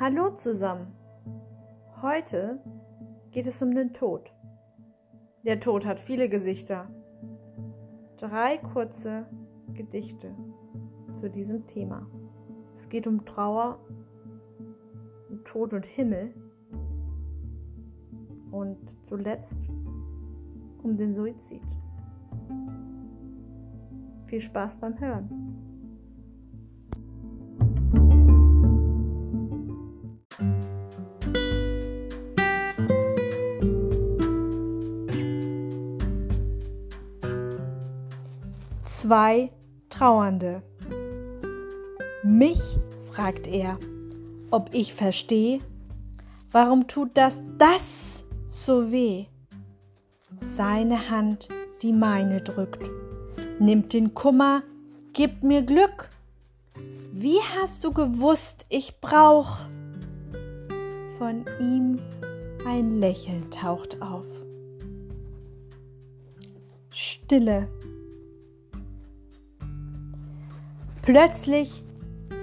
Hallo zusammen. Heute geht es um den Tod. Der Tod hat viele Gesichter. Drei kurze Gedichte zu diesem Thema. Es geht um Trauer, um Tod und Himmel und zuletzt um den Suizid. Viel Spaß beim Hören. Zwei Trauernde. Mich fragt er, ob ich verstehe, warum tut das das so weh? Seine Hand, die meine drückt, nimmt den Kummer, gibt mir Glück. Wie hast du gewusst, ich brauch? Von ihm ein Lächeln taucht auf. Stille. Plötzlich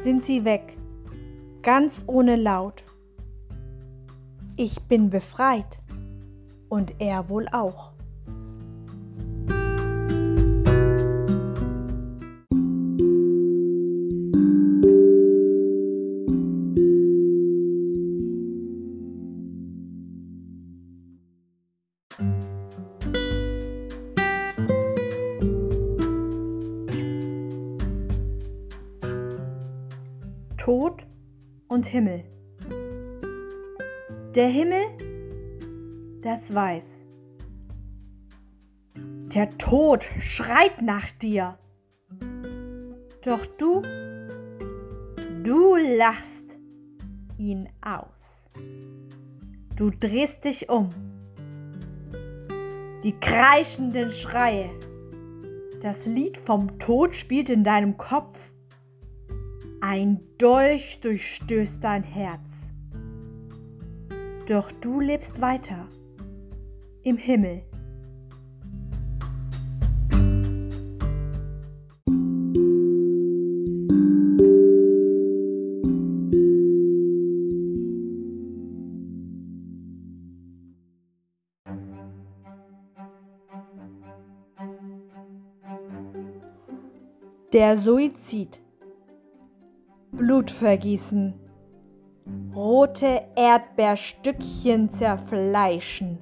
sind sie weg, ganz ohne Laut. Ich bin befreit und er wohl auch. Tod und Himmel. Der Himmel, das weiß. Der Tod schreit nach dir. Doch du, du lachst ihn aus. Du drehst dich um. Die kreischenden Schreie. Das Lied vom Tod spielt in deinem Kopf ein Dolch durchstößt dein Herz. Doch du lebst weiter im Himmel. Der Suizid Blutvergießen, rote Erdbeerstückchen zerfleischen.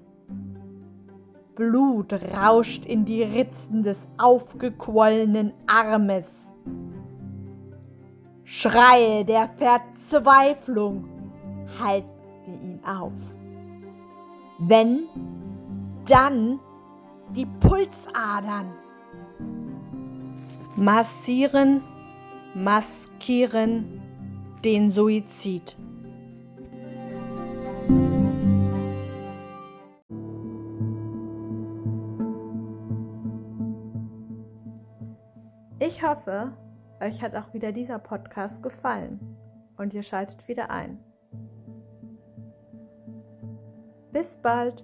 Blut rauscht in die Ritzen des aufgequollenen Armes. Schreie der Verzweiflung halten ihn auf. Wenn, dann die Pulsadern. Massieren maskieren den Suizid. Ich hoffe, euch hat auch wieder dieser Podcast gefallen und ihr schaltet wieder ein. Bis bald!